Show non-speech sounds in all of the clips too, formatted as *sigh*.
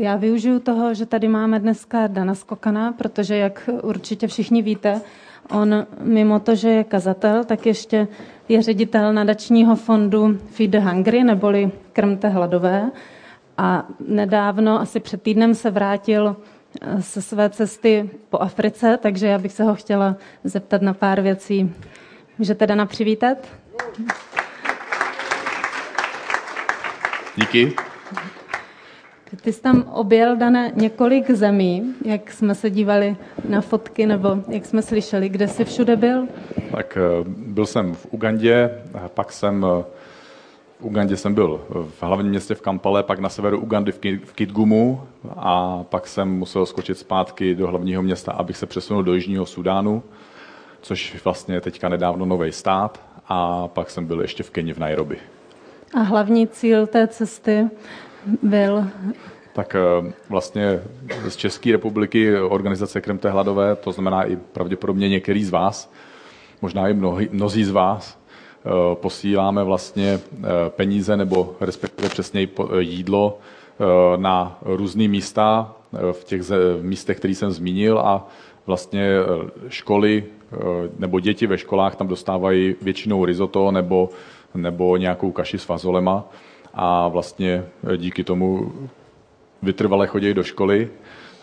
Já využiju toho, že tady máme dneska Dana Skokana, protože jak určitě všichni víte, on mimo to, že je kazatel, tak ještě je ředitel nadačního fondu Feed the Hungry, neboli Krmte hladové. A nedávno, asi před týdnem, se vrátil se své cesty po Africe, takže já bych se ho chtěla zeptat na pár věcí. Můžete Dana přivítat? Díky. Ty jsi tam objel, Dane, několik zemí, jak jsme se dívali na fotky, nebo jak jsme slyšeli, kde jsi všude byl? Tak eh, byl jsem v Ugandě, pak jsem eh, v Ugandě jsem byl v hlavním městě v Kampale, pak na severu Ugandy v Kitgumu a pak jsem musel skočit zpátky do hlavního města, abych se přesunul do Jižního Sudánu, což vlastně je teďka nedávno nový stát a pak jsem byl ještě v Keni v Nairobi. A hlavní cíl té cesty byl? Tak eh, vlastně z České republiky organizace Kremte hladové, to znamená i pravděpodobně některý z vás, možná i mnohý, mnozí z vás, eh, posíláme vlastně eh, peníze nebo respektive přesněji jídlo na různé místa v těch místech, které jsem zmínil a vlastně školy nebo děti ve školách tam dostávají většinou risotto nebo, nebo nějakou kaši s fazolema a vlastně díky tomu vytrvale chodí do školy.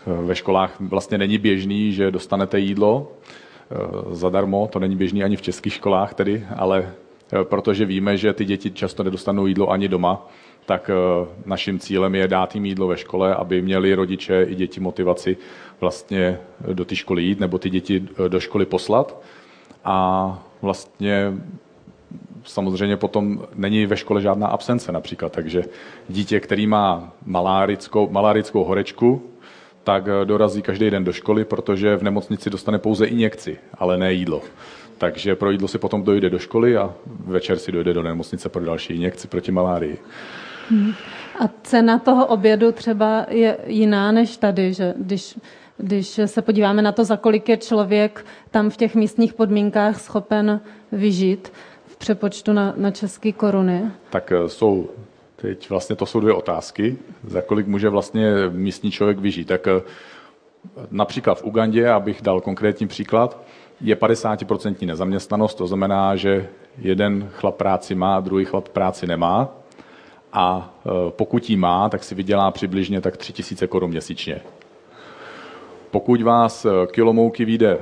Ve školách vlastně není běžný, že dostanete jídlo eh, zadarmo, to není běžný ani v českých školách tedy, ale eh, protože víme, že ty děti často nedostanou jídlo ani doma, tak eh, naším cílem je dát jim jídlo ve škole, aby měli rodiče i děti motivaci vlastně do té školy jít nebo ty děti do školy poslat. A vlastně samozřejmě potom není ve škole žádná absence například, takže dítě, který má malárickou, malárickou horečku, tak eh, dorazí každý den do školy, protože v nemocnici dostane pouze injekci, ale ne jídlo. Takže pro jídlo si potom dojde do školy a večer si dojde do nemocnice pro další injekci proti malárii. Hmm. A cena toho obědu třeba je jiná než tady, že když, když se podíváme na to, za kolik je člověk tam v těch místních podmínkách schopen vyžít, přepočtu na, na české koruny? Tak eh, jsou, teď vlastně to jsou dvě otázky, za kolik může vlastně místní člověk vyžít. Tak eh, například v Ugandě, abych dal konkrétní příklad, je 50% nezaměstnanost, to znamená, že jeden chlap práci má, druhý chlap práci nemá a eh, pokud ji má, tak si vydělá přibližně tak 3000 korun měsíčně. Pokud vás kilomouky vyjde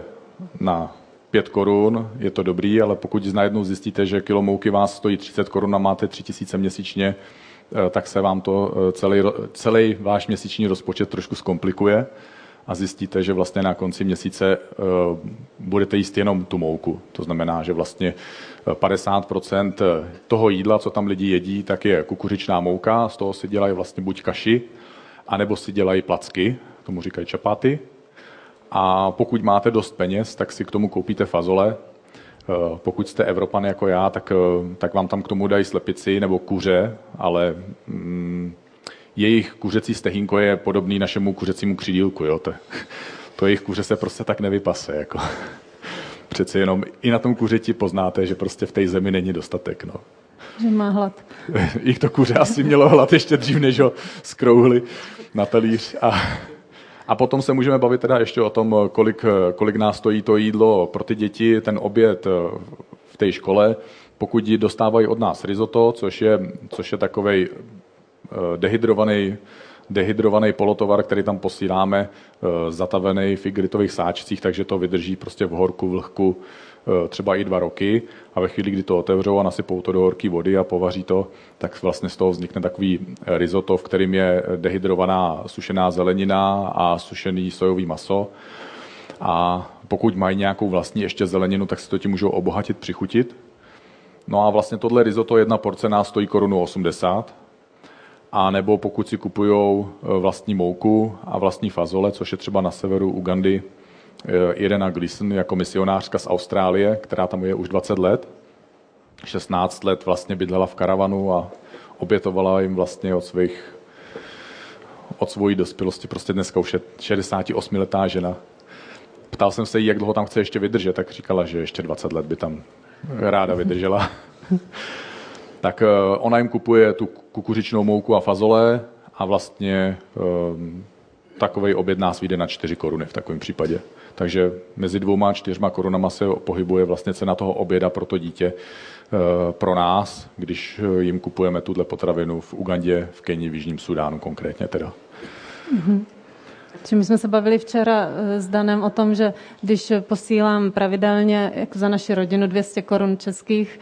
na 5 korun, je to dobrý, ale pokud najednou zjistíte, že kilo mouky vás stojí 30 korun a máte 3000 měsíčně, eh, tak se vám to eh, celý, celý váš měsíční rozpočet trošku zkomplikuje a zjistíte, že vlastně na konci měsíce eh, budete jíst jenom tu mouku. To znamená, že vlastně 50% toho jídla, co tam lidi jedí, tak je kukuřičná mouka, z toho si dělají vlastně buď kaši, anebo si dělají placky, tomu říkají čapaty, a pokud máte dost peněz, tak si k tomu koupíte fazole. Eh, pokud jste Evropan jako já, tak, eh, tak vám tam k tomu dají slepici nebo kuře, ale mm, jejich kuřecí stehínko je podobný našemu kuřecímu křidílku. Jo? To, *laughs* to jejich kuře se prostě tak nevypase. Jako. *laughs* Přece jenom i na tom kuřeti poznáte, že prostě v té zemi není dostatek. No. Že má hlad. *laughs* Jich to kuře asi mělo hlad ještě dřív, než ho skrouhli na talíř. A, a potom se můžeme bavit teda ještě o tom, kolik, kolik nás stojí to jídlo pro ty děti, ten oběd eh, v té škole. Pokud dostávají od nás risotto, což je, což je takový eh, dehydrovaný dehydrovaný polotovar, který tam posíláme, eh, zatavený v igritových sáčcích, takže to vydrží prostě v horku, vlhku třeba i dva roky a ve chvíli, kdy to otevřou a nasypou to do horké vody a povaří to, tak vlastně z toho vznikne takový eh, risotto, v kterým je dehydrovaná sušená zelenina a sušený sojový maso. A pokud mají nějakou vlastní ještě zeleninu, tak si to tím můžou obohatit, přichutit. No a vlastně tohle risotto jedna porce nás stojí korunu 80. A nebo pokud si kupují eh, vlastní mouku a vlastní fazole, což je třeba na severu Ugandy, Irena Gleason jako misionářka z Austrálie, která tam je už 20 let. 16 let vlastně bydlela v karavanu a obětovala jim vlastně od svých od svojí dospělosti, prostě dneska už je 68-letá žena. Ptal jsem se jí, jak dlouho tam chce ještě vydržet, tak říkala, že ještě 20 let by tam ráda vydržela. *laughs* tak eh, ona jim kupuje tu kukuřičnou mouku a fazole a vlastně um, takový oběd nás vyjde na 4 koruny v takovém případě. Takže mezi dvouma a čtyřma korunama se pohybuje vlastně cena toho oběda pro to dítě eh, pro nás, když jim kupujeme tuhle potravinu v Ugandě, v Keni, v Jižním Sudánu konkrétně teda. Mm-hmm. my jsme se bavili včera eh, s Danem o tom, že když posílám pravidelně jako za naši rodinu 200 korun českých,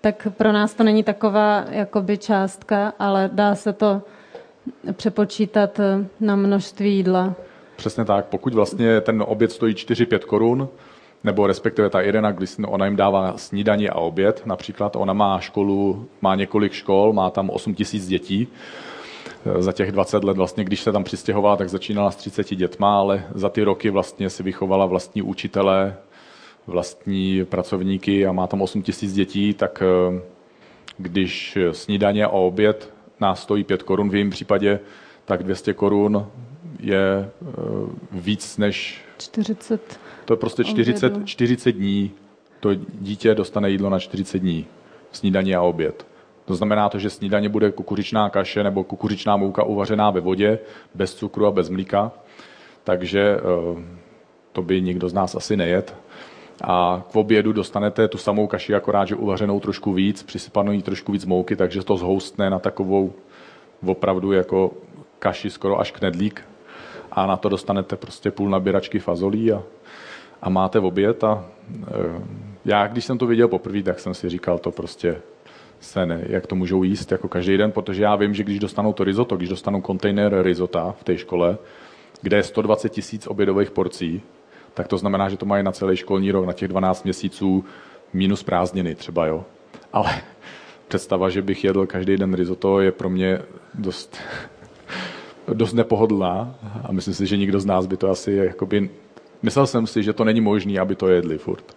tak pro nás to není taková jakoby částka, ale dá se to přepočítat eh, na množství jídla. Přesně tak. Pokud vlastně ten oběd stojí 4-5 korun, nebo respektive ta Irena, když ona jim dává snídaní a oběd, například ona má školu, má několik škol, má tam 8 tisíc dětí, za těch 20 let vlastně, když se tam přistěhovala, tak začínala s 30 dětma, ale za ty roky vlastně si vychovala vlastní učitele, vlastní pracovníky a má tam 8 tisíc dětí, tak eh, když snídaně a oběd nás stojí 5 korun v jejím případě, tak 200 korun je eh, víc než... 40. To je prostě 40, 40 dní. To dítě dostane jídlo na 40 dní. Snídaní a oběd. To znamená to, že snídaně bude kukuřičná kaše nebo kukuřičná mouka uvařená ve vodě, bez cukru a bez mlíka. Takže eh, to by nikdo z nás asi nejet. A k obědu dostanete tu samou kaši, akorát, že uvařenou trošku víc, přisypanou jí trošku víc mouky, takže to zhoustne na takovou opravdu jako kaši skoro až knedlík. A na to dostanete prostě půl nabíračky fazolí a, a máte oběd. A e, já, když jsem to viděl poprvé, tak jsem si říkal, to prostě se ne, jak to můžou jíst jako každý den, protože já vím, že když dostanou to risotto, když dostanou kontejner risota v té škole, kde je 120 tisíc obědových porcí, tak to znamená, že to mají na celý školní rok, na těch 12 měsíců minus prázdniny třeba, jo. Ale *laughs* představa, že bych jedl každý den risotto, je pro mě dost, dost nepohodlná a myslím si, že nikdo z nás by to asi jakoby... Myslel jsem si, že to není možné, aby to jedli furt.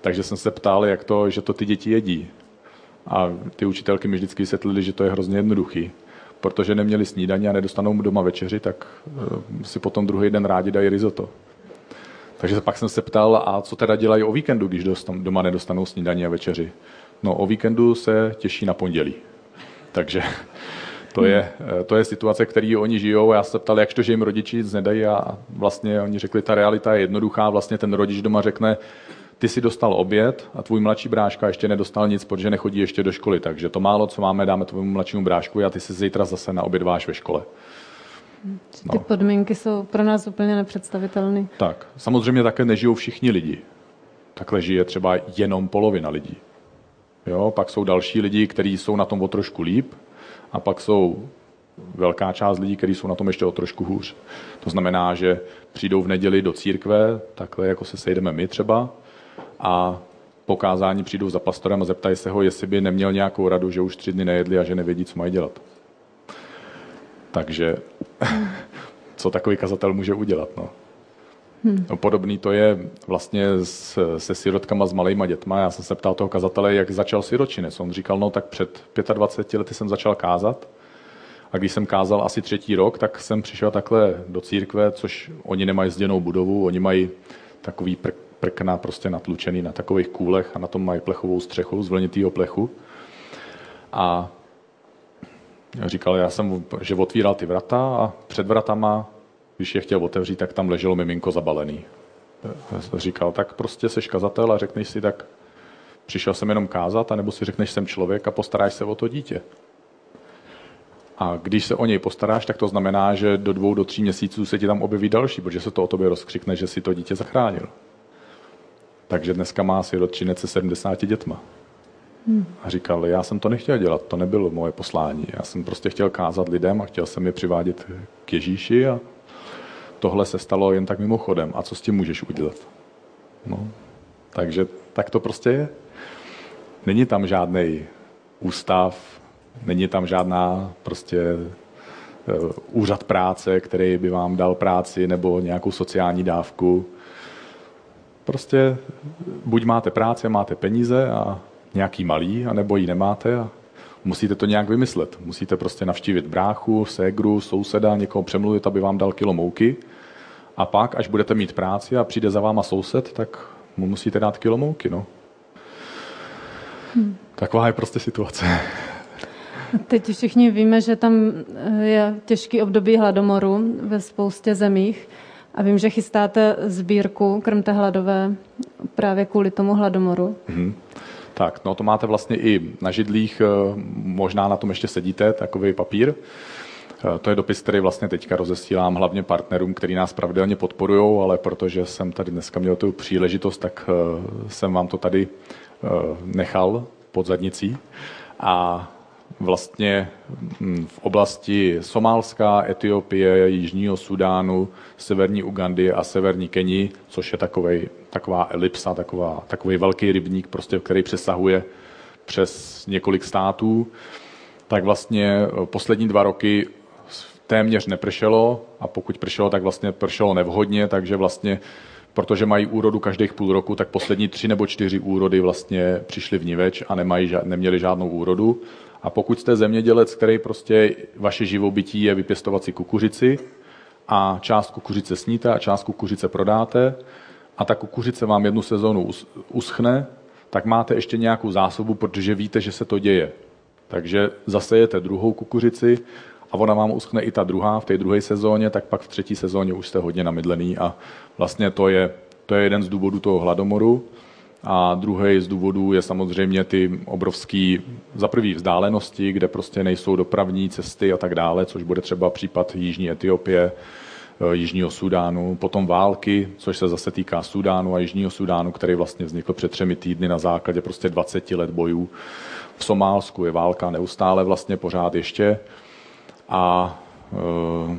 Takže jsem se ptal, jak to, že to ty děti jedí. A ty učitelky mi vždycky vysvětlili, že to je hrozně jednoduchý. Protože neměli snídaně a nedostanou doma večeři, tak eh, si potom druhý den rádi dají risotto. Takže pak jsem se ptal, a co teda dělají o víkendu, když doma nedostanou snídaní a večeři. No o víkendu se těší na pondělí. Takže to je, to je situace, který oni žijou. Já se ptal, jak to, že jim rodiči nic nedají a vlastně oni řekli, ta realita je jednoduchá. Vlastně ten rodič doma řekne, ty si dostal oběd a tvůj mladší bráška ještě nedostal nic, protože nechodí ještě do školy. Takže to málo, co máme, dáme tvému mladšímu brášku a ty si zítra zase na obědváš ve škole. Ty no. podmínky jsou pro nás úplně nepředstavitelné. Tak, samozřejmě také nežijou všichni lidi. Takhle žije třeba jenom polovina lidí. Jo, pak jsou další lidi, kteří jsou na tom o trošku líp a pak jsou velká část lidí, kteří jsou na tom ještě o trošku hůř. To znamená, že přijdou v neděli do církve, takhle jako se sejdeme my třeba, a po kázání přijdou za pastorem a zeptají se ho, jestli by neměl nějakou radu, že už tři dny nejedli a že nevědí, co mají dělat. Takže *laughs* co takový kazatel může udělat? No? Hmm. No, podobný to je vlastně s, se sirotkama s malýma dětma. Já jsem se ptal toho kazatele, jak začal siročinec. On říkal, no tak před 25 lety jsem začal kázat a když jsem kázal asi třetí rok, tak jsem přišel takhle do církve, což oni nemají zděnou budovu, oni mají takový pr- prkna prostě natlučený na takových kůlech a na tom mají plechovou střechu z vlnitýho plechu. A říkal, já jsem, že otvíral ty vrata a před vratama, když je chtěl otevřít, tak tam leželo miminko zabalený. Říkal, tak prostě seš kazatel a řekneš si, tak přišel jsem jenom kázat, anebo si řekneš, jsem člověk a postaráš se o to dítě. A když se o něj postaráš, tak to znamená, že do dvou, do tří měsíců se ti tam objeví další, protože se to o tobě rozkřikne, že si to dítě zachránil. Takže dneska má sirotčinec se 70 dětma. Hmm. A říkal, já jsem to nechtěl dělat, to nebylo moje poslání. Já jsem prostě chtěl kázat lidem a chtěl jsem je přivádět k Ježíši a tohle se stalo jen tak mimochodem. A co s tím můžeš udělat? No, takže tak to prostě je. Není tam žádný ústav, není tam žádná prostě eh, úřad práce, který by vám dal práci nebo nějakou sociální dávku. Prostě buď máte práci, máte peníze a nějaký malý, anebo ji nemáte a musíte to nějak vymyslet. Musíte prostě navštívit bráchu, ségru, souseda, někoho přemluvit, aby vám dal kilo mouky. A pak, až budete mít práci a přijde za váma soused, tak mu musíte dát kilo mouky. No. Hmm. Taková je prostě situace. *laughs* Teď všichni víme, že tam eh, je těžký období hladomoru ve spoustě zemích a vím, že chystáte sbírku Krmte hladové právě kvůli tomu hladomoru. Hmm. Tak, no to máte vlastně i na židlích, eh, možná na tom ještě sedíte, takový papír. Eh, to je dopis, který vlastně teďka rozesílám hlavně partnerům, který nás pravidelně podporují, ale protože jsem tady dneska měl tu příležitost, tak jsem vám to tady nechal pod zadnicí. A vlastně hm, v oblasti Somálska, Etiopie, Jižního Sudánu, Severní Ugandy a Severní Keni, což je takovej, taková elipsa, taková, takový velký rybník, prostě, který přesahuje přes několik států, tak vlastně eh, poslední dva roky téměř nepršelo a pokud pršelo, tak vlastně pršelo nevhodně, takže vlastně protože mají úrodu každých půl roku, tak poslední tři nebo čtyři úrody vlastně přišly v niveč a nemají, neměli žádnou úrodu. A pokud jste zemědělec, který prostě vaše živobytí je vypěstovat si kukuřici a část kukuřice sníte a část kukuřice prodáte a ta kukuřice vám jednu sezónu uschne, tak máte ještě nějakou zásobu, protože víte, že se to děje. Takže zasejete druhou kukuřici a ona vám uschne i ta druhá v té druhé sezóně, tak pak v třetí sezóně už jste hodně namydlený a vlastně to je, to je jeden z důvodů toho hladomoru. A druhý z důvodů je samozřejmě ty obrovské za prvý vzdálenosti, kde prostě nejsou dopravní cesty a tak dále, což bude třeba případ Jižní Etiopie, eh, Jižního Sudánu, potom války, což se zase týká Sudánu a Jižního Sudánu, který vlastně vznikl před třemi týdny na základě prostě 20 let bojů. V Somálsku je válka neustále vlastně pořád ještě a e,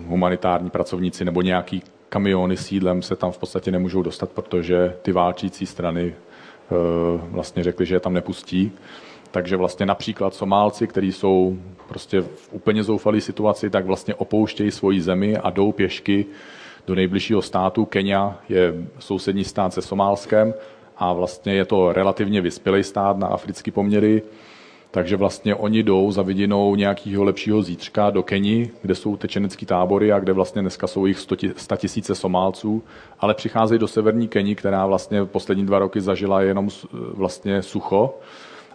humanitární pracovníci nebo nějaký kamiony s jídlem se tam v podstatě nemůžou dostat, protože ty válčící strany e, vlastně řekli, že je tam nepustí. Takže vlastně například Somálci, kteří jsou prostě v úplně zoufalé situaci, tak vlastně opouštějí svoji zemi a jdou pěšky do nejbližšího státu. Kenia je sousední stát se Somálskem a vlastně je to relativně vyspělý stát na africké poměry takže vlastně oni jdou za vidinou nějakého lepšího zítřka do Keni, kde jsou tečenecké tábory a kde vlastně dneska jsou jich 100 tisíce Somálců, ale přicházejí do severní Keni, která vlastně poslední dva roky zažila jenom vlastně sucho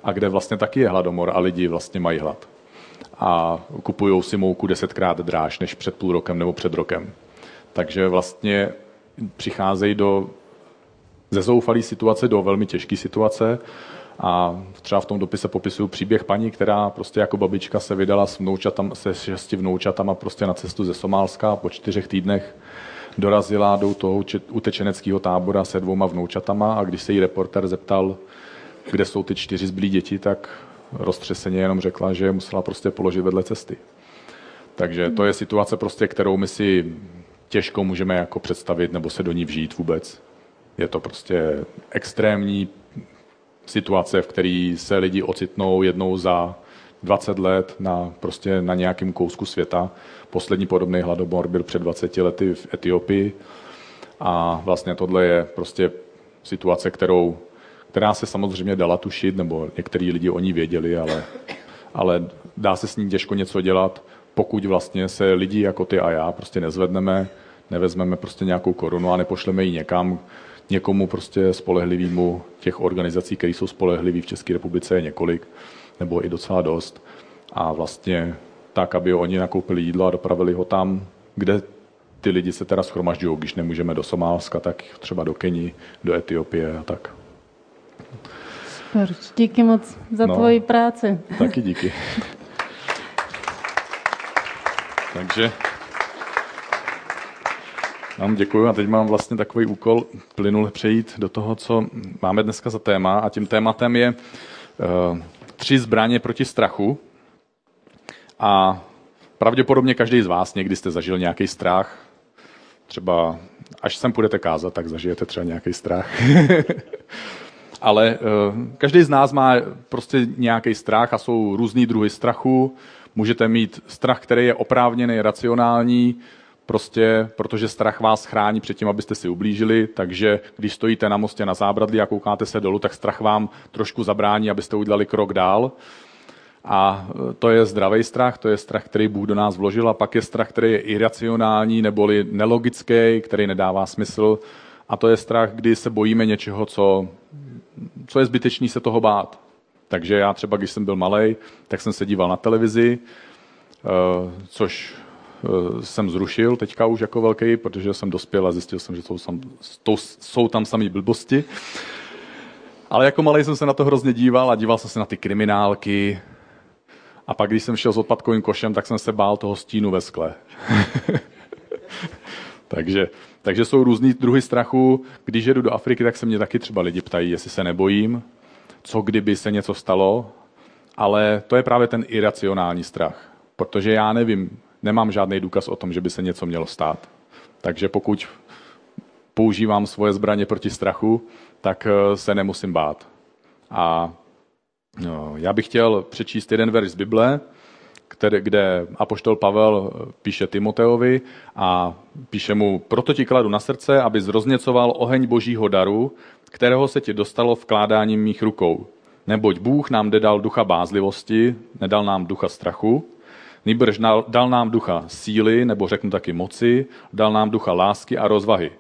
a kde vlastně taky je hladomor a lidi vlastně mají hlad. A kupují si mouku desetkrát dráž než před půl rokem nebo před rokem. Takže vlastně přicházejí do ze zoufalé situace do velmi těžké situace a třeba v tom dopise popisuju příběh paní, která prostě jako babička se vydala s vnoučatam, se šesti vnoučatama prostě na cestu ze Somálska po čtyřech týdnech dorazila do toho utečeneckého tábora se dvouma vnoučatama a když se jí reporter zeptal, kde jsou ty čtyři zblí děti, tak roztřeseně jenom řekla, že je musela prostě položit vedle cesty. Takže to je situace, prostě, kterou my si těžko můžeme jako představit nebo se do ní vžít vůbec. Je to prostě extrémní situace, v které se lidi ocitnou jednou za 20 let na, prostě na nějakém kousku světa. Poslední podobný hladomor byl před 20 lety v Etiopii a vlastně tohle je prostě situace, kterou, která se samozřejmě dala tušit, nebo některý lidi o ní věděli, ale, ale dá se s ní těžko něco dělat, pokud vlastně se lidi jako ty a já prostě nezvedneme, nevezmeme prostě nějakou korunu a nepošleme ji někam, někomu prostě spolehlivýmu těch organizací, které jsou spolehlivé v České republice je několik, nebo i docela dost. A vlastně tak, aby oni nakoupili jídlo a dopravili ho tam, kde ty lidi se teda schromažďují, když nemůžeme do Somálska, tak třeba do Keni, do Etiopie a tak. Super, díky moc za no, tvoji práci. Taky díky. *laughs* Takže vám děkuji a teď mám vlastně takový úkol plynul přejít do toho, co máme dneska za téma a tím tématem je uh, tři zbraně proti strachu a pravděpodobně každý z vás někdy jste zažil nějaký strach, třeba až sem půjdete kázat, tak zažijete třeba nějaký strach. *laughs* Ale uh, každý z nás má prostě nějaký strach a jsou různý druhy strachu. Můžete mít strach, který je oprávněný, racionální, prostě protože strach vás chrání před tím, abyste si ublížili, takže když stojíte na mostě na zábradlí a koukáte se dolů, tak strach vám trošku zabrání, abyste udělali krok dál. A e, to je zdravý strach, to je strach, který Bůh do nás vložil, a pak je strach, který je iracionální neboli nelogický, který nedává smysl. A to je strach, kdy se bojíme něčeho, co, co je zbytečný se toho bát. Takže já třeba, když jsem byl malý, tak jsem se díval na televizi, eh, což jsem zrušil teďka už jako velký, protože jsem dospěl a zjistil jsem, že jsou, sam, jsou tam samý blbosti. Ale jako malý jsem se na to hrozně díval a díval jsem se na ty kriminálky. A pak, když jsem šel s odpadkovým košem, tak jsem se bál toho stínu ve skle. *laughs* takže, takže jsou různý druhy strachu. Když jedu do Afriky, tak se mě taky třeba lidi ptají, jestli se nebojím, co kdyby se něco stalo. Ale to je právě ten iracionální strach. Protože já nevím, nemám žádný důkaz o tom, že by se něco mělo stát. Takže pokud používám svoje zbraně proti strachu, tak eh, se nemusím bát. A no, já bych chtěl přečíst jeden verš z Bible, který, kde apoštol Pavel eh, píše Timoteovi a píše mu, proto ti kladu na srdce, aby zrozněcoval oheň božího daru, kterého se ti dostalo vkládáním mých rukou. Neboť Bůh nám nedal ducha bázlivosti, nedal nám ducha strachu, nýbrž dal nám ducha síly, nebo řeknu taky moci, dal nám ducha lásky a rozvahy.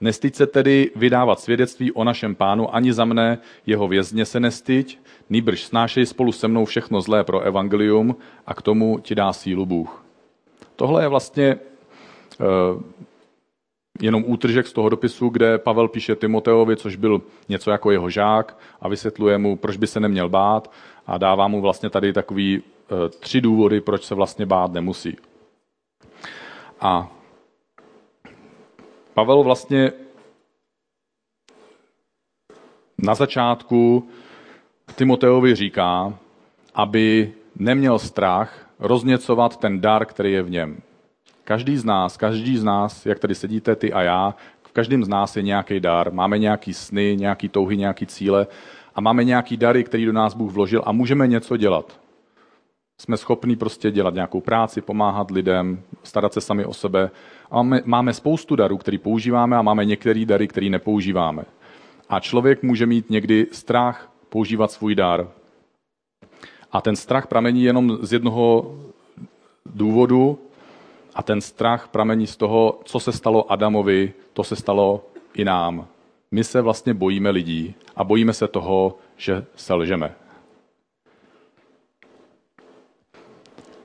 Nestyď se tedy vydávat svědectví o našem pánu, ani za mne, jeho vězně se nestyď, nýbrž snášej spolu se mnou všechno zlé pro evangelium a k tomu ti dá sílu Bůh. Tohle je vlastně uh, jenom útržek z toho dopisu, kde Pavel píše Timoteovi, což byl něco jako jeho žák a vysvětluje mu, proč by se neměl bát a dává mu vlastně tady takový tři důvody, proč se vlastně bát nemusí. A Pavel vlastně na začátku Timoteovi říká, aby neměl strach rozněcovat ten dar, který je v něm. Každý z nás, každý z nás, jak tady sedíte ty a já, v každém z nás je nějaký dar. Máme nějaký sny, nějaký touhy, nějaký cíle a máme nějaký dary, který do nás Bůh vložil a můžeme něco dělat. Jsme schopní prostě dělat nějakou práci, pomáhat lidem, starat se sami o sebe. A máme, máme spoustu darů, který používáme a máme některé dary, které nepoužíváme. A člověk může mít někdy strach používat svůj dar. A ten strach pramení jenom z jednoho důvodu, a ten strach pramení z toho, co se stalo Adamovi, to se stalo i nám. My se vlastně bojíme lidí a bojíme se toho, že selžeme.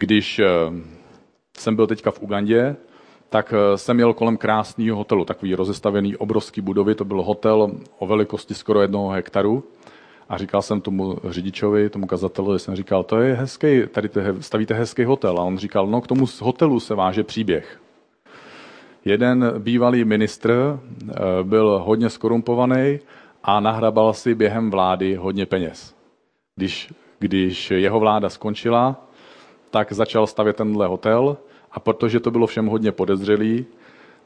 Když eh, jsem byl teďka v Ugandě, tak eh, jsem jel kolem krásného hotelu, takový rozestavený obrovský budovy, to byl hotel o velikosti skoro jednoho hektaru. A říkal jsem tomu řidičovi, tomu kazateli, jsem říkal, to je hezký, tady stavíte hezký hotel. A on říkal, no k tomu hotelu se váže příběh. Jeden bývalý ministr eh, byl hodně skorumpovaný a nahrabal si během vlády hodně peněz. Když, když jeho vláda skončila, tak začal stavět tenhle hotel a protože to bylo všem hodně podezřelý,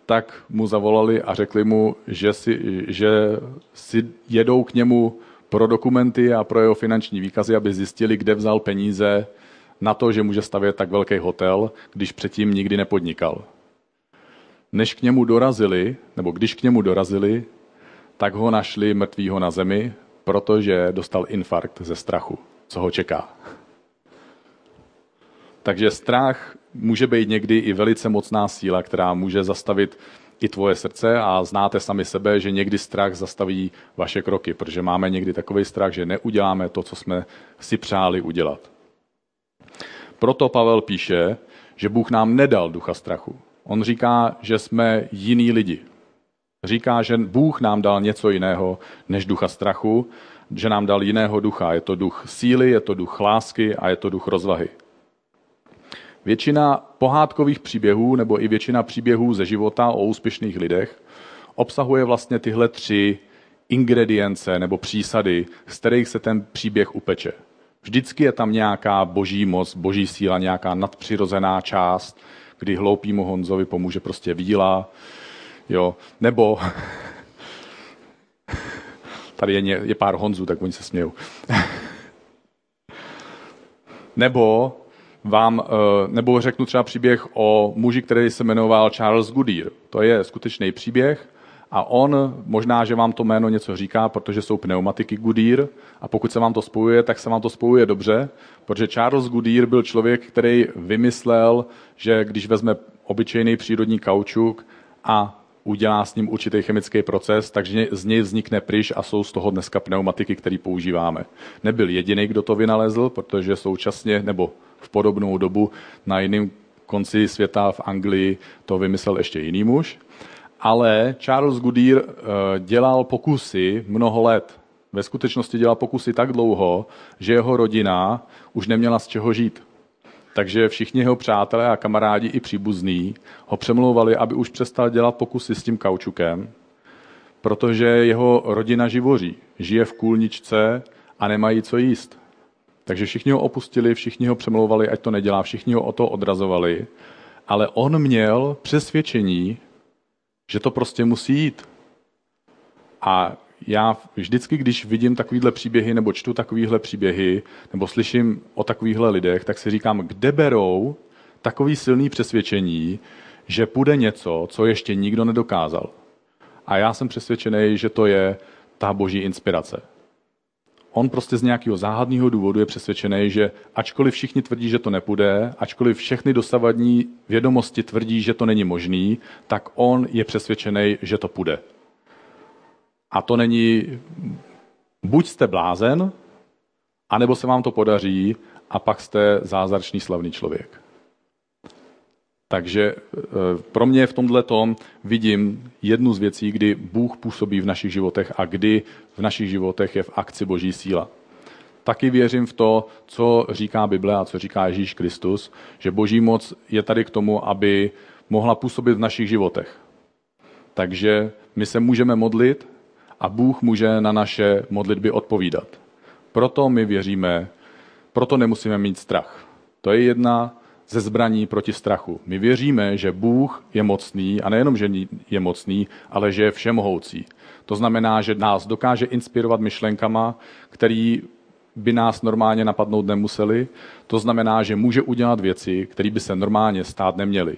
tak mu zavolali a řekli mu, že si, že si jedou k němu pro dokumenty a pro jeho finanční výkazy, aby zjistili, kde vzal peníze na to, že může stavět tak velký hotel, když předtím nikdy nepodnikal. Než k němu dorazili, nebo když k němu dorazili, tak ho našli mrtvýho na zemi, protože dostal infarkt ze strachu, co ho čeká. Takže strach může být někdy i velice mocná síla, která může zastavit i tvoje srdce a znáte sami sebe, že někdy strach zastaví vaše kroky, protože máme někdy takový strach, že neuděláme to, co jsme si přáli udělat. Proto Pavel píše, že Bůh nám nedal ducha strachu. On říká, že jsme jiní lidi. Říká, že Bůh nám dal něco jiného než ducha strachu, že nám dal jiného ducha. Je to duch síly, je to duch lásky a je to duch rozvahy. Většina pohádkových příběhů nebo i většina příběhů ze života o úspěšných lidech obsahuje vlastně tyhle tři ingredience nebo přísady, z kterých se ten příběh upeče. Vždycky je tam nějaká boží moc, boží síla, nějaká nadpřirozená část, kdy hloupýmu Honzovi pomůže prostě víla, jo, nebo *laughs* tady je, je pár Honzů, tak oni se smějou. *laughs* nebo vám, eh, nebo řeknu třeba příběh o muži, který se jmenoval Charles Goodyear. To je skutečný příběh a on, možná, že vám to jméno něco říká, protože jsou pneumatiky Goodyear a pokud se vám to spojuje, tak se vám to spojuje dobře, protože Charles Goodyear byl člověk, který vymyslel, že když vezme obyčejný přírodní kaučuk a udělá s ním určitý chemický proces, takže z něj vznikne pryš a jsou z toho dneska pneumatiky, které používáme. Nebyl jediný, kdo to vynalezl, protože současně, nebo v podobnou dobu na jiném konci světa v Anglii to vymyslel ještě jiný muž. Ale Charles Goodyear eh, dělal pokusy mnoho let. Ve skutečnosti dělal pokusy tak dlouho, že jeho rodina už neměla z čeho žít. Takže všichni jeho přátelé a kamarádi i příbuzní ho přemlouvali, aby už přestal dělat pokusy s tím kaučukem, protože jeho rodina živoří, žije v kůlničce a nemají co jíst. Takže všichni ho opustili, všichni ho přemlouvali, ať to nedělá, všichni ho o to odrazovali, ale on měl přesvědčení, že to prostě musí jít. A já vždycky, když vidím takovýhle příběhy, nebo čtu takovýhle příběhy, nebo slyším o takovýchhle lidech, tak si říkám, kde berou takový silný přesvědčení, že půjde něco, co ještě nikdo nedokázal. A já jsem přesvědčený, že to je ta boží inspirace. On prostě z nějakého záhadného důvodu je přesvědčený, že ačkoliv všichni tvrdí, že to nepůjde, ačkoliv všechny dosavadní vědomosti tvrdí, že to není možný, tak on je přesvědčený, že to půjde. A to není, buď jste blázen, anebo se vám to podaří a pak jste zázračný slavný člověk. Takže e, pro mě v tomhle tom vidím jednu z věcí, kdy Bůh působí v našich životech a kdy v našich životech je v akci Boží síla. Taky věřím v to, co říká Bible a co říká Ježíš Kristus, že Boží moc je tady k tomu, aby mohla působit v našich životech. Takže my se můžeme modlit a Bůh může na naše modlitby odpovídat. Proto my věříme, proto nemusíme mít strach. To je jedna ze zbraní proti strachu. My věříme, že Bůh je mocný a nejenom, že je mocný, ale že je všemohoucí. To znamená, že nás dokáže inspirovat myšlenkama, který by nás normálně napadnout nemuseli. To znamená, že může udělat věci, které by se normálně stát neměly.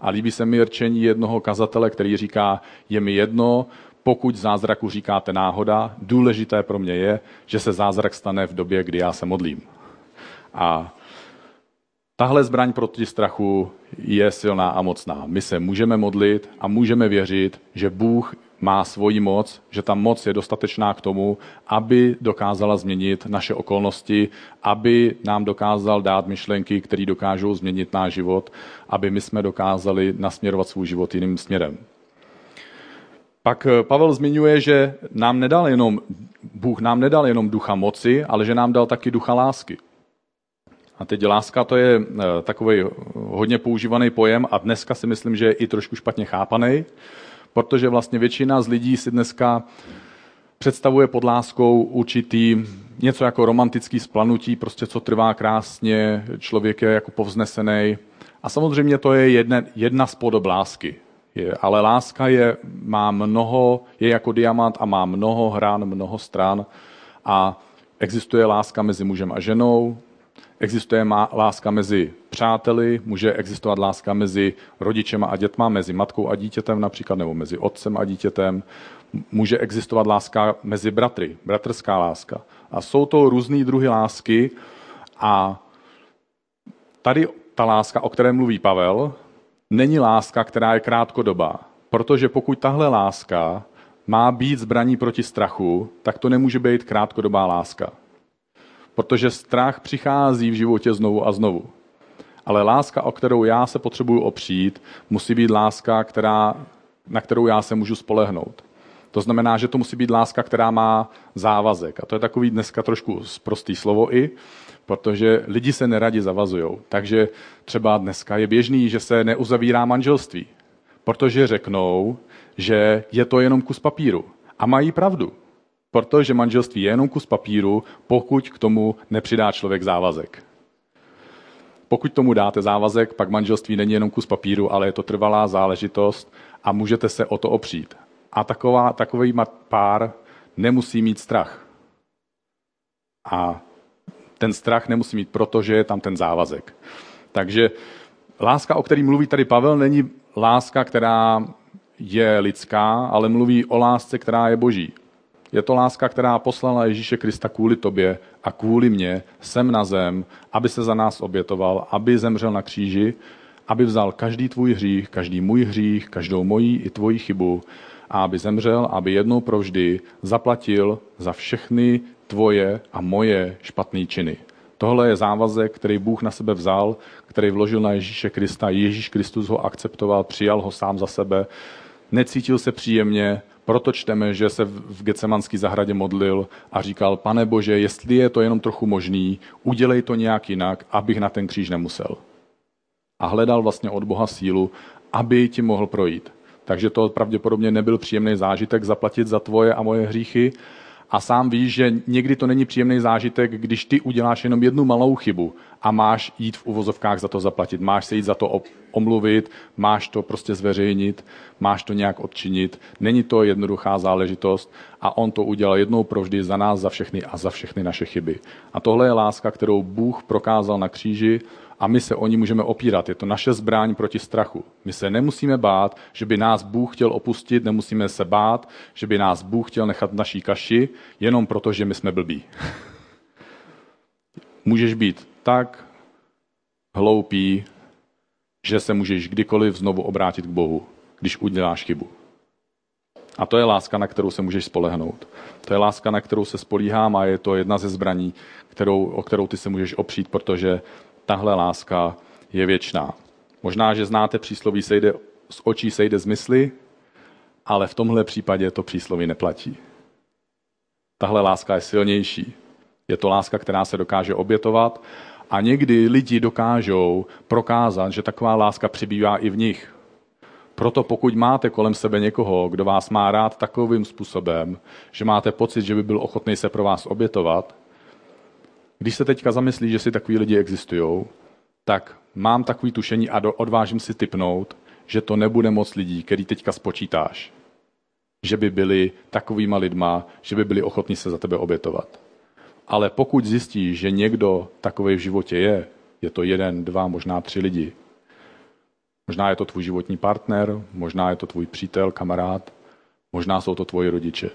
A líbí se mi rčení jednoho kazatele, který říká, je mi jedno, pokud zázraku říkáte náhoda, důležité pro mě je, že se zázrak stane v době, kdy já se modlím. A tahle zbraň proti strachu je silná a mocná. My se můžeme modlit a můžeme věřit, že Bůh má svoji moc, že ta moc je dostatečná k tomu, aby dokázala změnit naše okolnosti, aby nám dokázal dát myšlenky, které dokážou změnit náš život, aby my jsme dokázali nasměrovat svůj život jiným směrem. Pak eh, Pavel zmiňuje, že nám nedal jenom, Bůh nám nedal jenom ducha moci, ale že nám dal taky ducha lásky. A teď láska to je eh, takový hodně používaný pojem a dneska si myslím, že je i trošku špatně chápaný, protože vlastně většina z lidí si dneska představuje pod láskou určitý něco jako romantický splanutí, prostě co trvá krásně, člověk je jako povznesený. A samozřejmě to je jedna, jedna z podob lásky. Je, ale láska je, má mnoho, je jako diamant a má mnoho hran, mnoho stran a existuje láska mezi mužem a ženou, existuje má, láska mezi přáteli, může existovat láska mezi rodičema a dětma, mezi matkou a dítětem například, nebo mezi otcem a dítětem. Může existovat láska mezi bratry, bratrská láska. A jsou to různé druhy lásky a tady ta láska, o které mluví Pavel, není láska, která je krátkodobá. Protože pokud tahle láska má být zbraní proti strachu, tak to nemůže být krátkodobá láska. Protože strach přichází v životě znovu a znovu. Ale láska, o kterou já se potřebuju opřít, musí být láska, která, na kterou já se můžu spolehnout. To znamená, že to musí být láska, která má závazek. A to je takový dneska trošku prostý slovo i, protože lidi se neradi zavazují. Takže třeba dneska je běžný, že se neuzavírá manželství, protože řeknou, že je to jenom kus papíru. A mají pravdu, protože manželství je jenom kus papíru, pokud k tomu nepřidá člověk závazek. Pokud tomu dáte závazek, pak manželství není jenom kus papíru, ale je to trvalá záležitost a můžete se o to opřít. A taková, takový pár nemusí mít strach. A ten strach nemusí mít, protože je tam ten závazek. Takže láska, o který mluví tady Pavel, není láska, která je lidská, ale mluví o lásce, která je boží. Je to láska, která poslala Ježíše Krista kvůli tobě a kvůli mně sem na zem, aby se za nás obětoval, aby zemřel na kříži aby vzal každý tvůj hřích, každý můj hřích, každou moji i tvoji chybu a aby zemřel, aby jednou provždy zaplatil za všechny tvoje a moje špatné činy. Tohle je závazek, který Bůh na sebe vzal, který vložil na Ježíše Krista. Ježíš Kristus ho akceptoval, přijal ho sám za sebe, necítil se příjemně, proto čteme, že se v Gecemanské zahradě modlil a říkal, pane Bože, jestli je to jenom trochu možný, udělej to nějak jinak, abych na ten kříž nemusel. A hledal vlastně od Boha sílu, aby ti mohl projít. Takže to pravděpodobně nebyl příjemný zážitek zaplatit za tvoje a moje hříchy, a sám víš, že někdy to není příjemný zážitek, když ty uděláš jenom jednu malou chybu a máš jít v uvozovkách za to zaplatit, máš se jít za to omluvit, máš to prostě zveřejnit, máš to nějak odčinit. Není to jednoduchá záležitost a on to udělal jednou provždy za nás, za všechny a za všechny naše chyby. A tohle je láska, kterou Bůh prokázal na kříži a my se o ní můžeme opírat. Je to naše zbraň proti strachu. My se nemusíme bát, že by nás Bůh chtěl opustit, nemusíme se bát, že by nás Bůh chtěl nechat v naší kaši, jenom proto, že my jsme blbí. *laughs* Můžeš být tak hloupý, že se můžeš kdykoliv znovu obrátit k Bohu, když uděláš chybu. A to je láska, na kterou se můžeš spolehnout. To je láska, na kterou se spolíhám a je to jedna ze zbraní, kterou, o kterou ty se můžeš opřít, protože tahle láska je věčná. Možná, že znáte přísloví sejde z očí sejde z mysli, ale v tomhle případě to přísloví neplatí. Tahle láska je silnější. Je to láska, která se dokáže obětovat a někdy lidi dokážou prokázat, že taková láska přibývá i v nich. Proto pokud máte kolem sebe někoho, kdo vás má rád takovým způsobem, že máte pocit, že by byl ochotný se pro vás obětovat, když se teďka zamyslí, že si takový lidi existují, tak mám takový tušení a odvážím si typnout, že to nebude moc lidí, který teďka spočítáš. Že by byli takovýma lidma, že by byli ochotní se za tebe obětovat. Ale pokud zjistíš, že někdo takový v životě je, je to jeden, dva, možná tři lidi. Možná je to tvůj životní partner, možná je to tvůj přítel, kamarád, možná jsou to tvoji rodiče.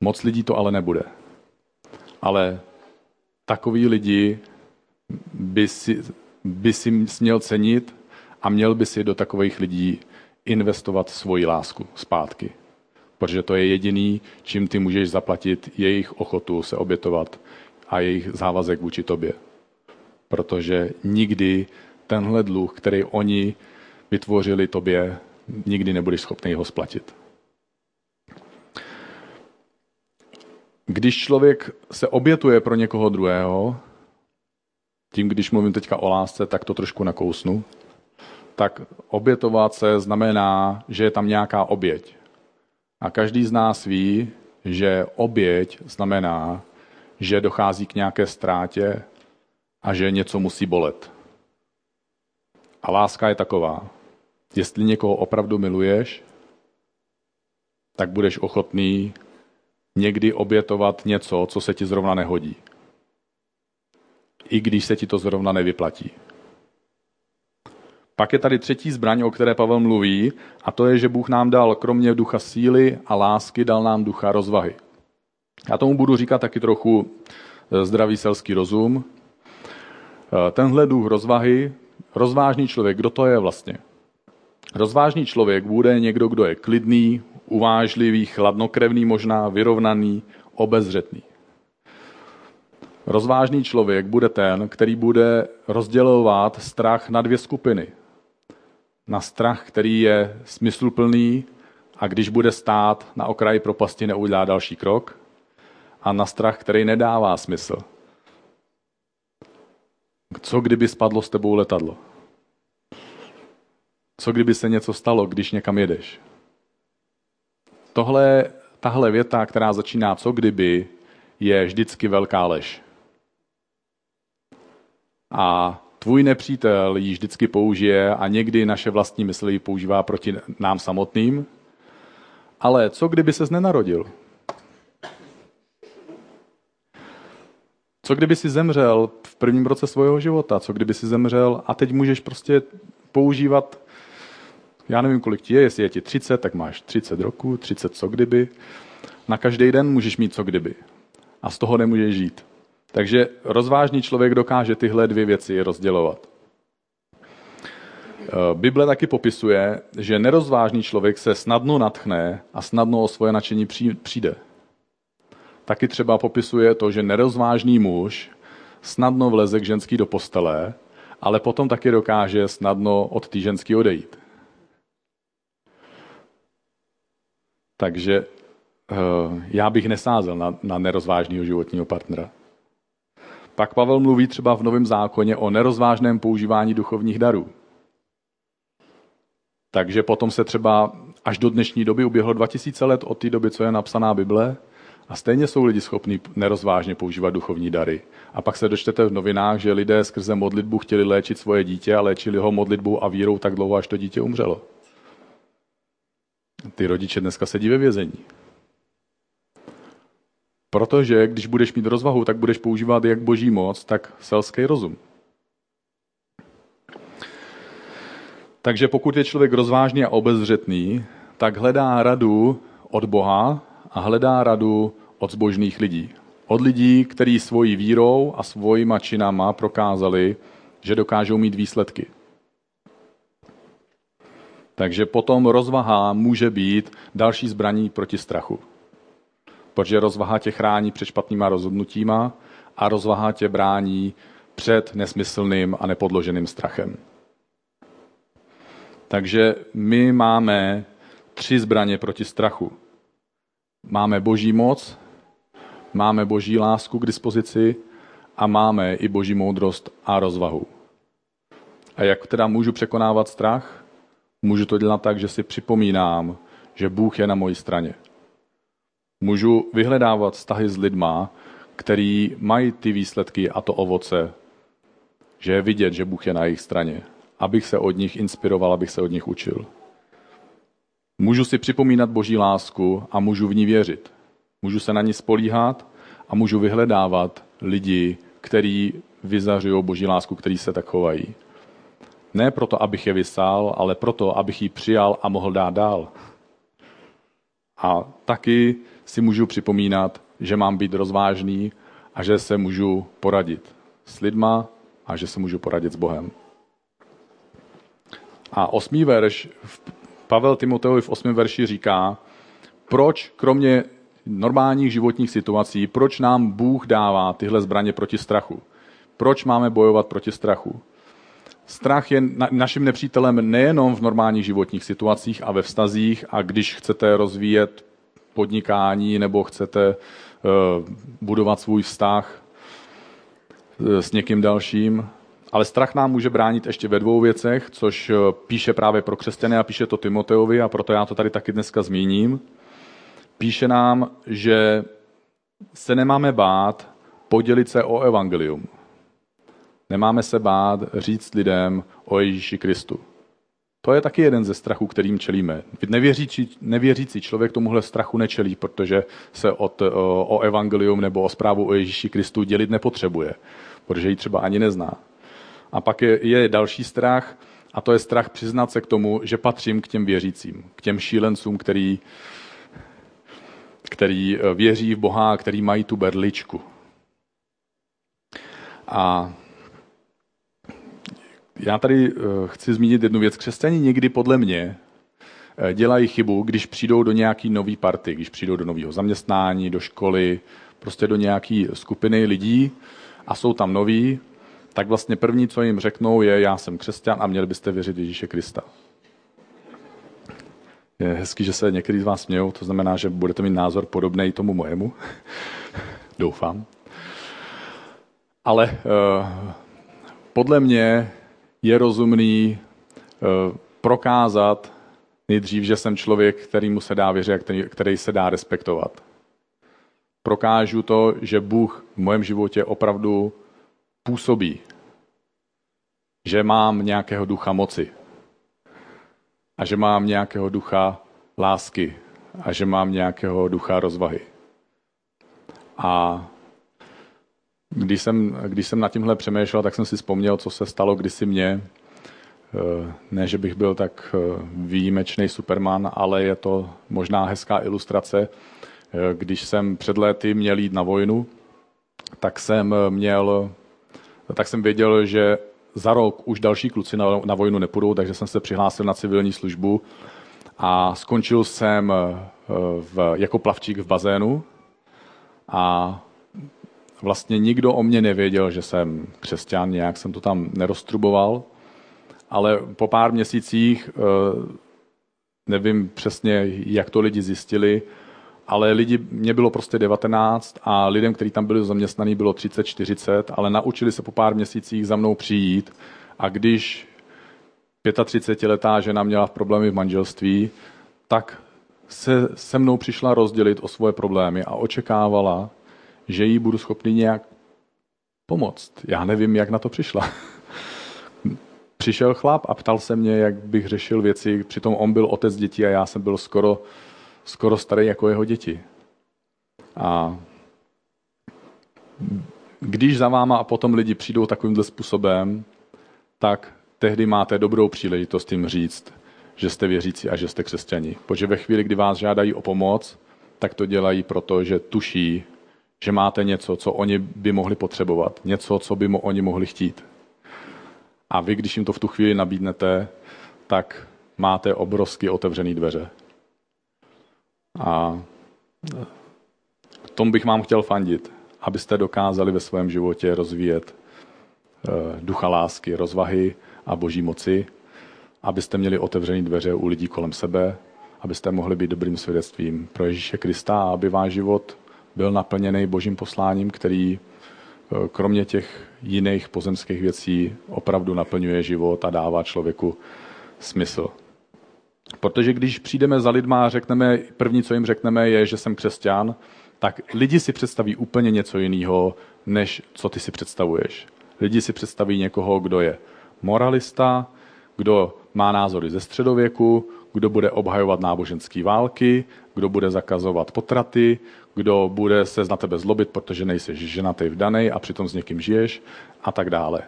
Moc lidí to ale nebude. Ale takový lidi by si, by si měl cenit a měl by si do takových lidí investovat svoji lásku zpátky. Protože to je jediný, čím ty můžeš zaplatit jejich ochotu se obětovat a jejich závazek vůči tobě. Protože nikdy tenhle dluh, který oni vytvořili tobě, nikdy nebudeš schopný ho splatit. Když člověk se obětuje pro někoho druhého, tím, když mluvím teďka o lásce, tak to trošku nakousnu, tak obětovat se znamená, že je tam nějaká oběť. A každý z nás ví, že oběť znamená, že dochází k nějaké ztrátě a že něco musí bolet. A láska je taková. Jestli někoho opravdu miluješ, tak budeš ochotný někdy obětovat něco, co se ti zrovna nehodí. I když se ti to zrovna nevyplatí. Pak je tady třetí zbraň, o které Pavel mluví, a to je, že Bůh nám dal kromě ducha síly a lásky, dal nám ducha rozvahy. Já tomu budu říkat taky trochu eh, zdravý selský rozum. Eh, tenhle duch rozvahy, rozvážný člověk, kdo to je vlastně? Rozvážný člověk bude někdo, kdo je klidný, uvážlivý, chladnokrevný možná, vyrovnaný, obezřetný. Rozvážný člověk bude ten, který bude rozdělovat strach na dvě skupiny. Na strach, který je smysluplný a když bude stát na okraji propasti, neudělá další krok. A na strach, který nedává smysl. Co kdyby spadlo s tebou letadlo? Co kdyby se něco stalo, když někam jedeš? Tohle, tahle věta, která začíná co kdyby, je vždycky velká lež. A tvůj nepřítel ji vždycky použije a někdy naše vlastní mysl ji používá proti nám samotným. Ale co kdyby ses nenarodil? Co kdyby si zemřel v prvním roce svého života? Co kdyby si zemřel a teď můžeš prostě používat já nevím, kolik ti je, jestli je ti 30, tak máš 30 roků, 30 co kdyby. Na každý den můžeš mít co kdyby. A z toho nemůžeš žít. Takže rozvážný člověk dokáže tyhle dvě věci rozdělovat. Bible taky popisuje, že nerozvážný člověk se snadno natchne a snadno o svoje nadšení přijde. Taky třeba popisuje to, že nerozvážný muž snadno vleze k ženský do postele, ale potom taky dokáže snadno od té ženský odejít. Takže uh, já bych nesázel na, na nerozvážného životního partnera. Pak Pavel mluví třeba v Novém zákoně o nerozvážném používání duchovních darů. Takže potom se třeba až do dnešní doby uběhlo 2000 let od té doby, co je napsaná Bible, a stejně jsou lidi schopní nerozvážně používat duchovní dary. A pak se dočtete v novinách, že lidé skrze modlitbu chtěli léčit svoje dítě a léčili ho modlitbou a vírou tak dlouho, až to dítě umřelo. Ty rodiče dneska sedí ve vězení. Protože když budeš mít rozvahu, tak budeš používat jak boží moc, tak selský rozum. Takže pokud je člověk rozvážný a obezřetný, tak hledá radu od Boha a hledá radu od zbožných lidí. Od lidí, kteří svojí vírou a svojima činama prokázali, že dokážou mít výsledky. Takže potom rozvaha může být další zbraní proti strachu. Protože rozvaha tě chrání před špatnýma rozhodnutíma a rozvaha tě brání před nesmyslným a nepodloženým strachem. Takže my máme tři zbraně proti strachu. Máme boží moc, máme boží lásku k dispozici a máme i boží moudrost a rozvahu. A jak teda můžu překonávat strach? Můžu to dělat tak, že si připomínám, že Bůh je na mojí straně. Můžu vyhledávat vztahy s lidma, který mají ty výsledky a to ovoce, že je vidět, že Bůh je na jejich straně. Abych se od nich inspiroval, abych se od nich učil. Můžu si připomínat Boží lásku a můžu v ní věřit. Můžu se na ní spolíhat a můžu vyhledávat lidi, kteří vyzařují Boží lásku, který se tak chovají. Ne proto, abych je vysál, ale proto, abych ji přijal a mohl dát dál. A taky si můžu připomínat, že mám být rozvážný a že se můžu poradit s lidma a že se můžu poradit s Bohem. A osmý verš, Pavel Timoteovi v osmém verši říká, proč kromě normálních životních situací, proč nám Bůh dává tyhle zbraně proti strachu? Proč máme bojovat proti strachu? Strach je na, naším nepřítelem nejenom v normálních životních situacích a ve vztazích a když chcete rozvíjet podnikání nebo chcete uh, budovat svůj vztah uh, s někým dalším, ale strach nám může bránit ještě ve dvou věcech, což uh, píše právě pro křesťany a píše to Timoteovi a proto já to tady taky dneska zmíním. Píše nám, že se nemáme bát podělit se o evangelium. Nemáme se bát říct lidem o Ježíši Kristu. To je taky jeden ze strachů, kterým čelíme. Nevěřící, nevěřící člověk tomuhle strachu nečelí, protože se od, o, o evangelium nebo o zprávu o Ježíši Kristu dělit nepotřebuje, protože ji třeba ani nezná. A pak je, je další strach, a to je strach přiznat se k tomu, že patřím k těm věřícím, k těm šílencům, který, který věří v Boha, který mají tu berličku. A já tady eh, chci zmínit jednu věc. Křesťani někdy podle mě eh, dělají chybu, když přijdou do nějaký nový party, když přijdou do nového zaměstnání, do školy, prostě do nějaké skupiny lidí a jsou tam noví, tak vlastně první, co jim řeknou, je já jsem křesťan a měli byste věřit Ježíše Krista. Je hezký, že se některý z vás smějou, to znamená, že budete mít názor podobný tomu mojemu. *laughs* Doufám. Ale uh, podle mě je rozumný uh, prokázat nejdřív, že jsem člověk, který mu se dá věřit a který, který se dá respektovat. Prokážu to, že Bůh v mém životě opravdu působí. Že mám nějakého ducha moci. A že mám nějakého ducha lásky. A že mám nějakého ducha rozvahy. A když jsem, když jsem nad tímhle přemýšlel, tak jsem si vzpomněl, co se stalo kdysi mně. Eh, ne, že bych byl tak eh, výjimečný superman, ale je to možná hezká ilustrace. Eh, když jsem před léty měl jít na vojnu, tak jsem měl, tak jsem věděl, že za rok už další kluci na, na vojnu nepůjdou, takže jsem se přihlásil na civilní službu a skončil jsem v, jako plavčík v bazénu a vlastně nikdo o mě nevěděl, že jsem křesťan, nějak jsem to tam neroztruboval, ale po pár měsících, nevím přesně, jak to lidi zjistili, ale lidi, mě bylo prostě 19 a lidem, kteří tam byli zaměstnaní, bylo 30, 40, ale naučili se po pár měsících za mnou přijít a když 35-letá žena měla problémy v manželství, tak se se mnou přišla rozdělit o svoje problémy a očekávala, že jí budu schopný nějak pomoct. Já nevím, jak na to přišla. *laughs* Přišel chlap a ptal se mě, jak bych řešil věci, přitom on byl otec dětí a já jsem byl skoro skoro starý jako jeho děti. A když za váma a potom lidi přijdou takovýmhle způsobem, tak tehdy máte dobrou příležitost jim říct, že jste věřící a že jste křesťani. Protože ve chvíli, kdy vás žádají o pomoc, tak to dělají proto, že tuší, že máte něco, co oni by mohli potřebovat, něco, co by mo- oni mohli chtít. A vy, když jim to v tu chvíli nabídnete, tak máte obrovsky otevřený dveře. A tom bych vám chtěl fandit, abyste dokázali ve svém životě rozvíjet eh, ducha lásky, rozvahy a boží moci, abyste měli otevřené dveře u lidí kolem sebe, abyste mohli být dobrým svědectvím pro Ježíše Krista a aby váš život byl naplněný božím posláním, který eh, kromě těch jiných pozemských věcí opravdu naplňuje život a dává člověku smysl. Protože když přijdeme za lidma a řekneme, první, co jim řekneme, je, že jsem křesťan, tak lidi si představí úplně něco jiného, než co ty si představuješ. Lidi si představí někoho, kdo je moralista, kdo má názory ze středověku, kdo bude obhajovat náboženské války, kdo bude zakazovat potraty, kdo bude se na tebe zlobit, protože nejsi ženatý vdanej a přitom s někým žiješ a tak dále.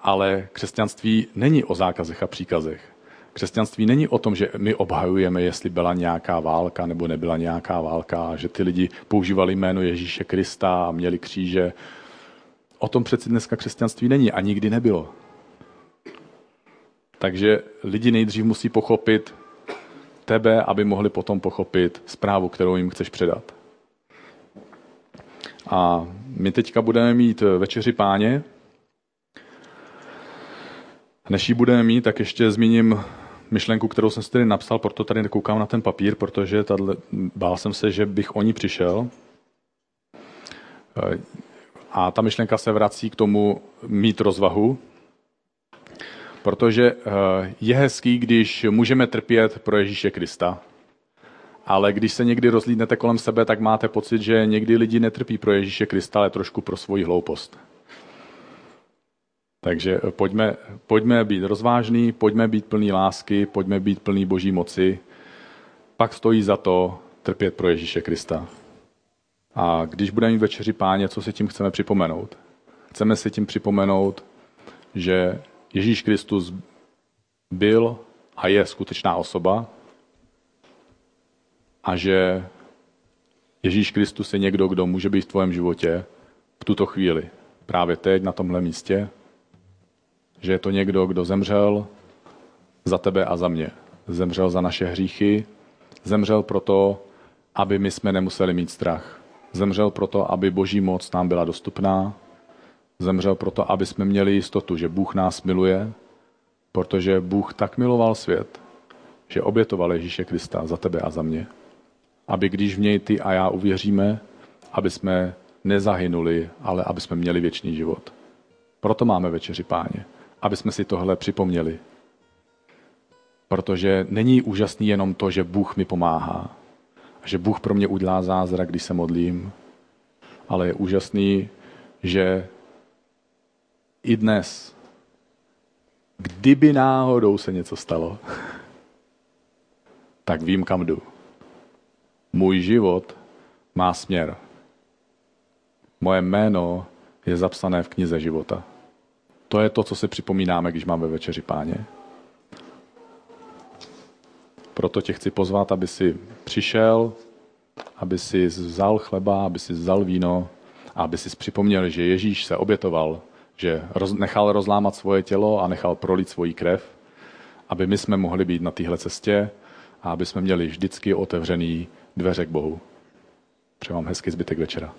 Ale křesťanství není o zákazech a příkazech. Křesťanství není o tom, že my obhajujeme, jestli byla nějaká válka nebo nebyla nějaká válka, že ty lidi používali jméno Ježíše Krista a měli kříže. O tom přeci dneska křesťanství není a nikdy nebylo. Takže lidi nejdřív musí pochopit tebe, aby mohli potom pochopit zprávu, kterou jim chceš předat. A my teďka budeme mít večeři páně. Než ji budeme mít, tak ještě zmíním myšlenku, kterou jsem si tady napsal, proto tady nekoukám na ten papír, protože tady, bál jsem se, že bych o ní přišel. A ta myšlenka se vrací k tomu mít rozvahu, protože eh, je hezký, když můžeme trpět pro Ježíše Krista, ale když se někdy rozlídnete kolem sebe, tak máte pocit, že někdy lidi netrpí pro Ježíše Krista, ale trošku pro svoji hloupost. Takže pojďme, pojďme být rozvážní, pojďme být plný lásky, pojďme být plný boží moci. Pak stojí za to trpět pro Ježíše Krista. A když budeme mít večeři páně, co si tím chceme připomenout? Chceme si tím připomenout, že Ježíš Kristus byl a je skutečná osoba a že Ježíš Kristus je někdo, kdo může být v tvém životě v tuto chvíli, právě teď na tomhle místě, že je to někdo, kdo zemřel za tebe a za mě. Zemřel za naše hříchy, zemřel proto, aby my jsme nemuseli mít strach. Zemřel proto, aby boží moc nám byla dostupná. Zemřel proto, aby jsme měli jistotu, že Bůh nás miluje, protože Bůh tak miloval svět, že obětoval Ježíše Krista za tebe a za mě. Aby když v něj ty a já uvěříme, aby jsme nezahynuli, ale aby jsme měli věčný život. Proto máme večeři páně aby jsme si tohle připomněli. Protože není úžasný jenom to, že Bůh mi pomáhá, že Bůh pro mě udělá zázrak, když se modlím, ale je úžasný, že i dnes, kdyby náhodou se něco stalo, *laughs* tak vím, kam jdu. Můj život má směr. Moje jméno je zapsané v knize života. To je to, co si připomínáme, když máme večeři páně. Proto tě chci pozvat, aby si přišel, aby si vzal chleba, aby si vzal víno a aby si připomněl, že Ježíš se obětoval, že roz, nechal rozlámat svoje tělo a nechal prolit svoji krev, aby my jsme mohli být na téhle cestě a aby jsme měli vždycky otevřený dveře k Bohu. Přeji vám hezký zbytek večera.